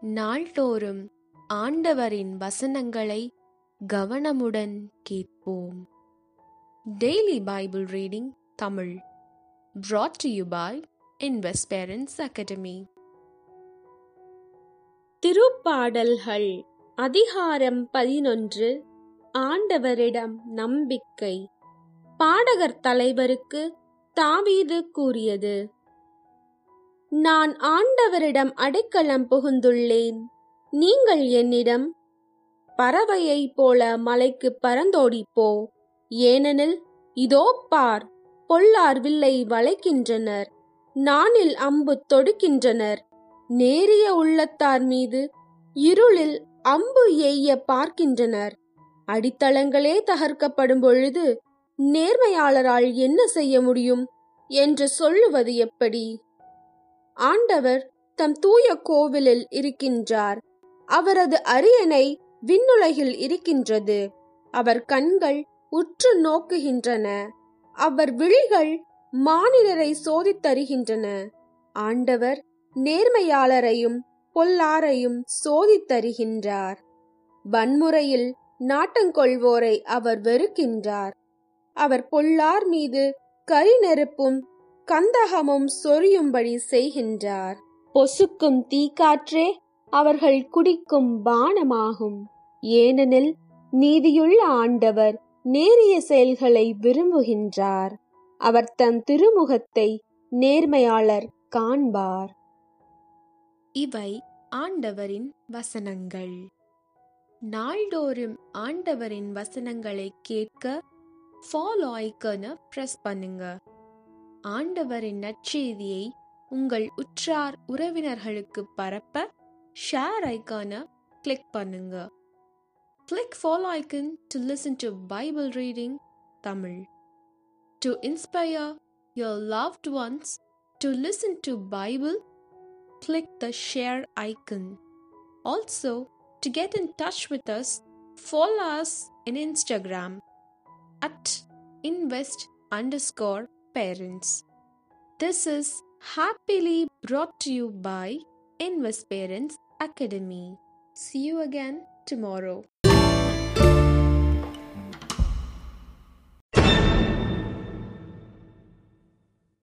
நாள்தோறும் ஆண்டவரின் வசனங்களை கவனமுடன் கேட்போம். Daily Bible reading Tamil brought to you by academy திருப்பாடல்கள் அதிகாரம் பதினொன்று ஆண்டவரிடம் நம்பிக்கை. பாடகர் தலைவருக்கு தாவீது கூறியது நான் ஆண்டவரிடம் அடைக்கலம் புகுந்துள்ளேன். நீங்கள் என்னிடம் பறவையைப் போல மலைக்கு பறந்தோடிப்போ? ஏனெனில் இதோ பார் பொல்லார் வில்லை வளைக்கின்றனர் நானில் அம்பு தொடுக்கின்றனர். நேரிய உள்ளத்தார் மீது இருளில் அம்பு எய்ய பார்க்கின்றனர். அடித்தளங்களே தகர்க்கப்படும் பொழுது நேர்மையாளரால் என்ன செய்ய முடியும்? என்று சொல்லுவது எப்படி? ஆண்டவர் தம் தூய கோவிலில் இருக்கின்றார். அவரது அரியணை விண்ணுலகில் இருக்கின்றது. அவர் கண்கள் உற்று நோக்குகின்றன. அவர் விழிகள் மானிடரை சோதித்தருகின்றன. ஆண்டவர் நேர்மையாளரையும் பொல்லாரையும் சோதித்தருகின்றார். வன்முறையில் நாட்டங்கொள்வோரை அவர் வெறுக்கின்றார். அவர் பொல்லார் மீது கரி நெருப்பும் கந்தகமும் சொரியும்படி செய்கின்றார். பொசுக்கும் தீக்காற்றே அவர்கள் குடிக்கும் பானமாகும். ஏனெனில் நீதியுள்ள ஆண்டவர் நேரிய செயல்களை விரும்புகின்றார். அவர் தம் திருமுகத்தை நேர்மையாளர் காண்பார். இவை ஆண்டவரின் வசனங்கள். நாள்தோறும் ஆண்டவரின் வசனங்களை கேட்க ஃபாலோ ஐக்கனை பிரஸ் பண்ணுங்க. ஆண்டவரின் நற்செய்தியை உங்கள் உற்றார் உறவினர்களுக்கு பரப்ப ஷேர் ஐக்கானை கிளிக் பண்ணுங்க click follow icon to listen to Bible reading Tamil to inspire your loved ones to listen to Bible click the share icon. Also, to get in touch with us, follow us in Instagram at invest underscore parents. This is happily brought to you by Invest Parents Academy. See you again tomorrow.